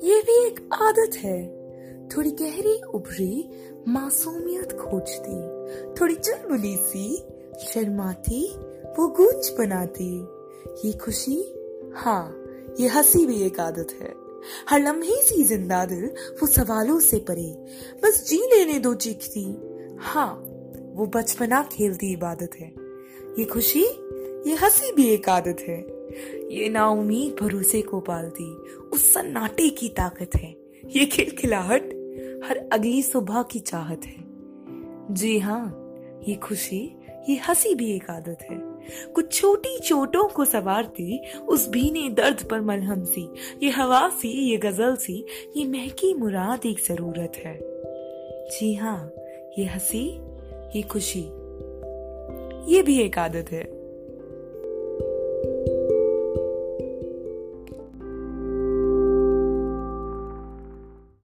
भी एक आदत है। थोड़ी गहरी उभरी, मासूमियत खोजती, थोड़ी चुलबुली सी, शर्माती, वो गूंज बनाती। ये खुशी हाँ ये हँसी भी एक आदत है। हर लम्हे सी ज़िंदा दिल वो सवालों से परे, बस जी लेने दो चीखती। हाँ वो बचपना खेलती इबादत है। ये खुशी, ये हँसी भी एक आदत है। ये नाउमीद भरोसे को पालती, उस सन्नाटे की ताकत है। ये खिलखिलाहट हर अगली सुबह की चाहत है। जी हाँ ये खुशी, ये हँसी भी एक आदत है। कुछ छोटी चोटों को सवारती, उस भीने दर्द पर मलहम सी, ये हवा सी, ये गज़ल सी, ये महकी मुराद एक ज़रूरत है। जी हाँ ये हँसी, ये खुशी, ये भी एक आदत है।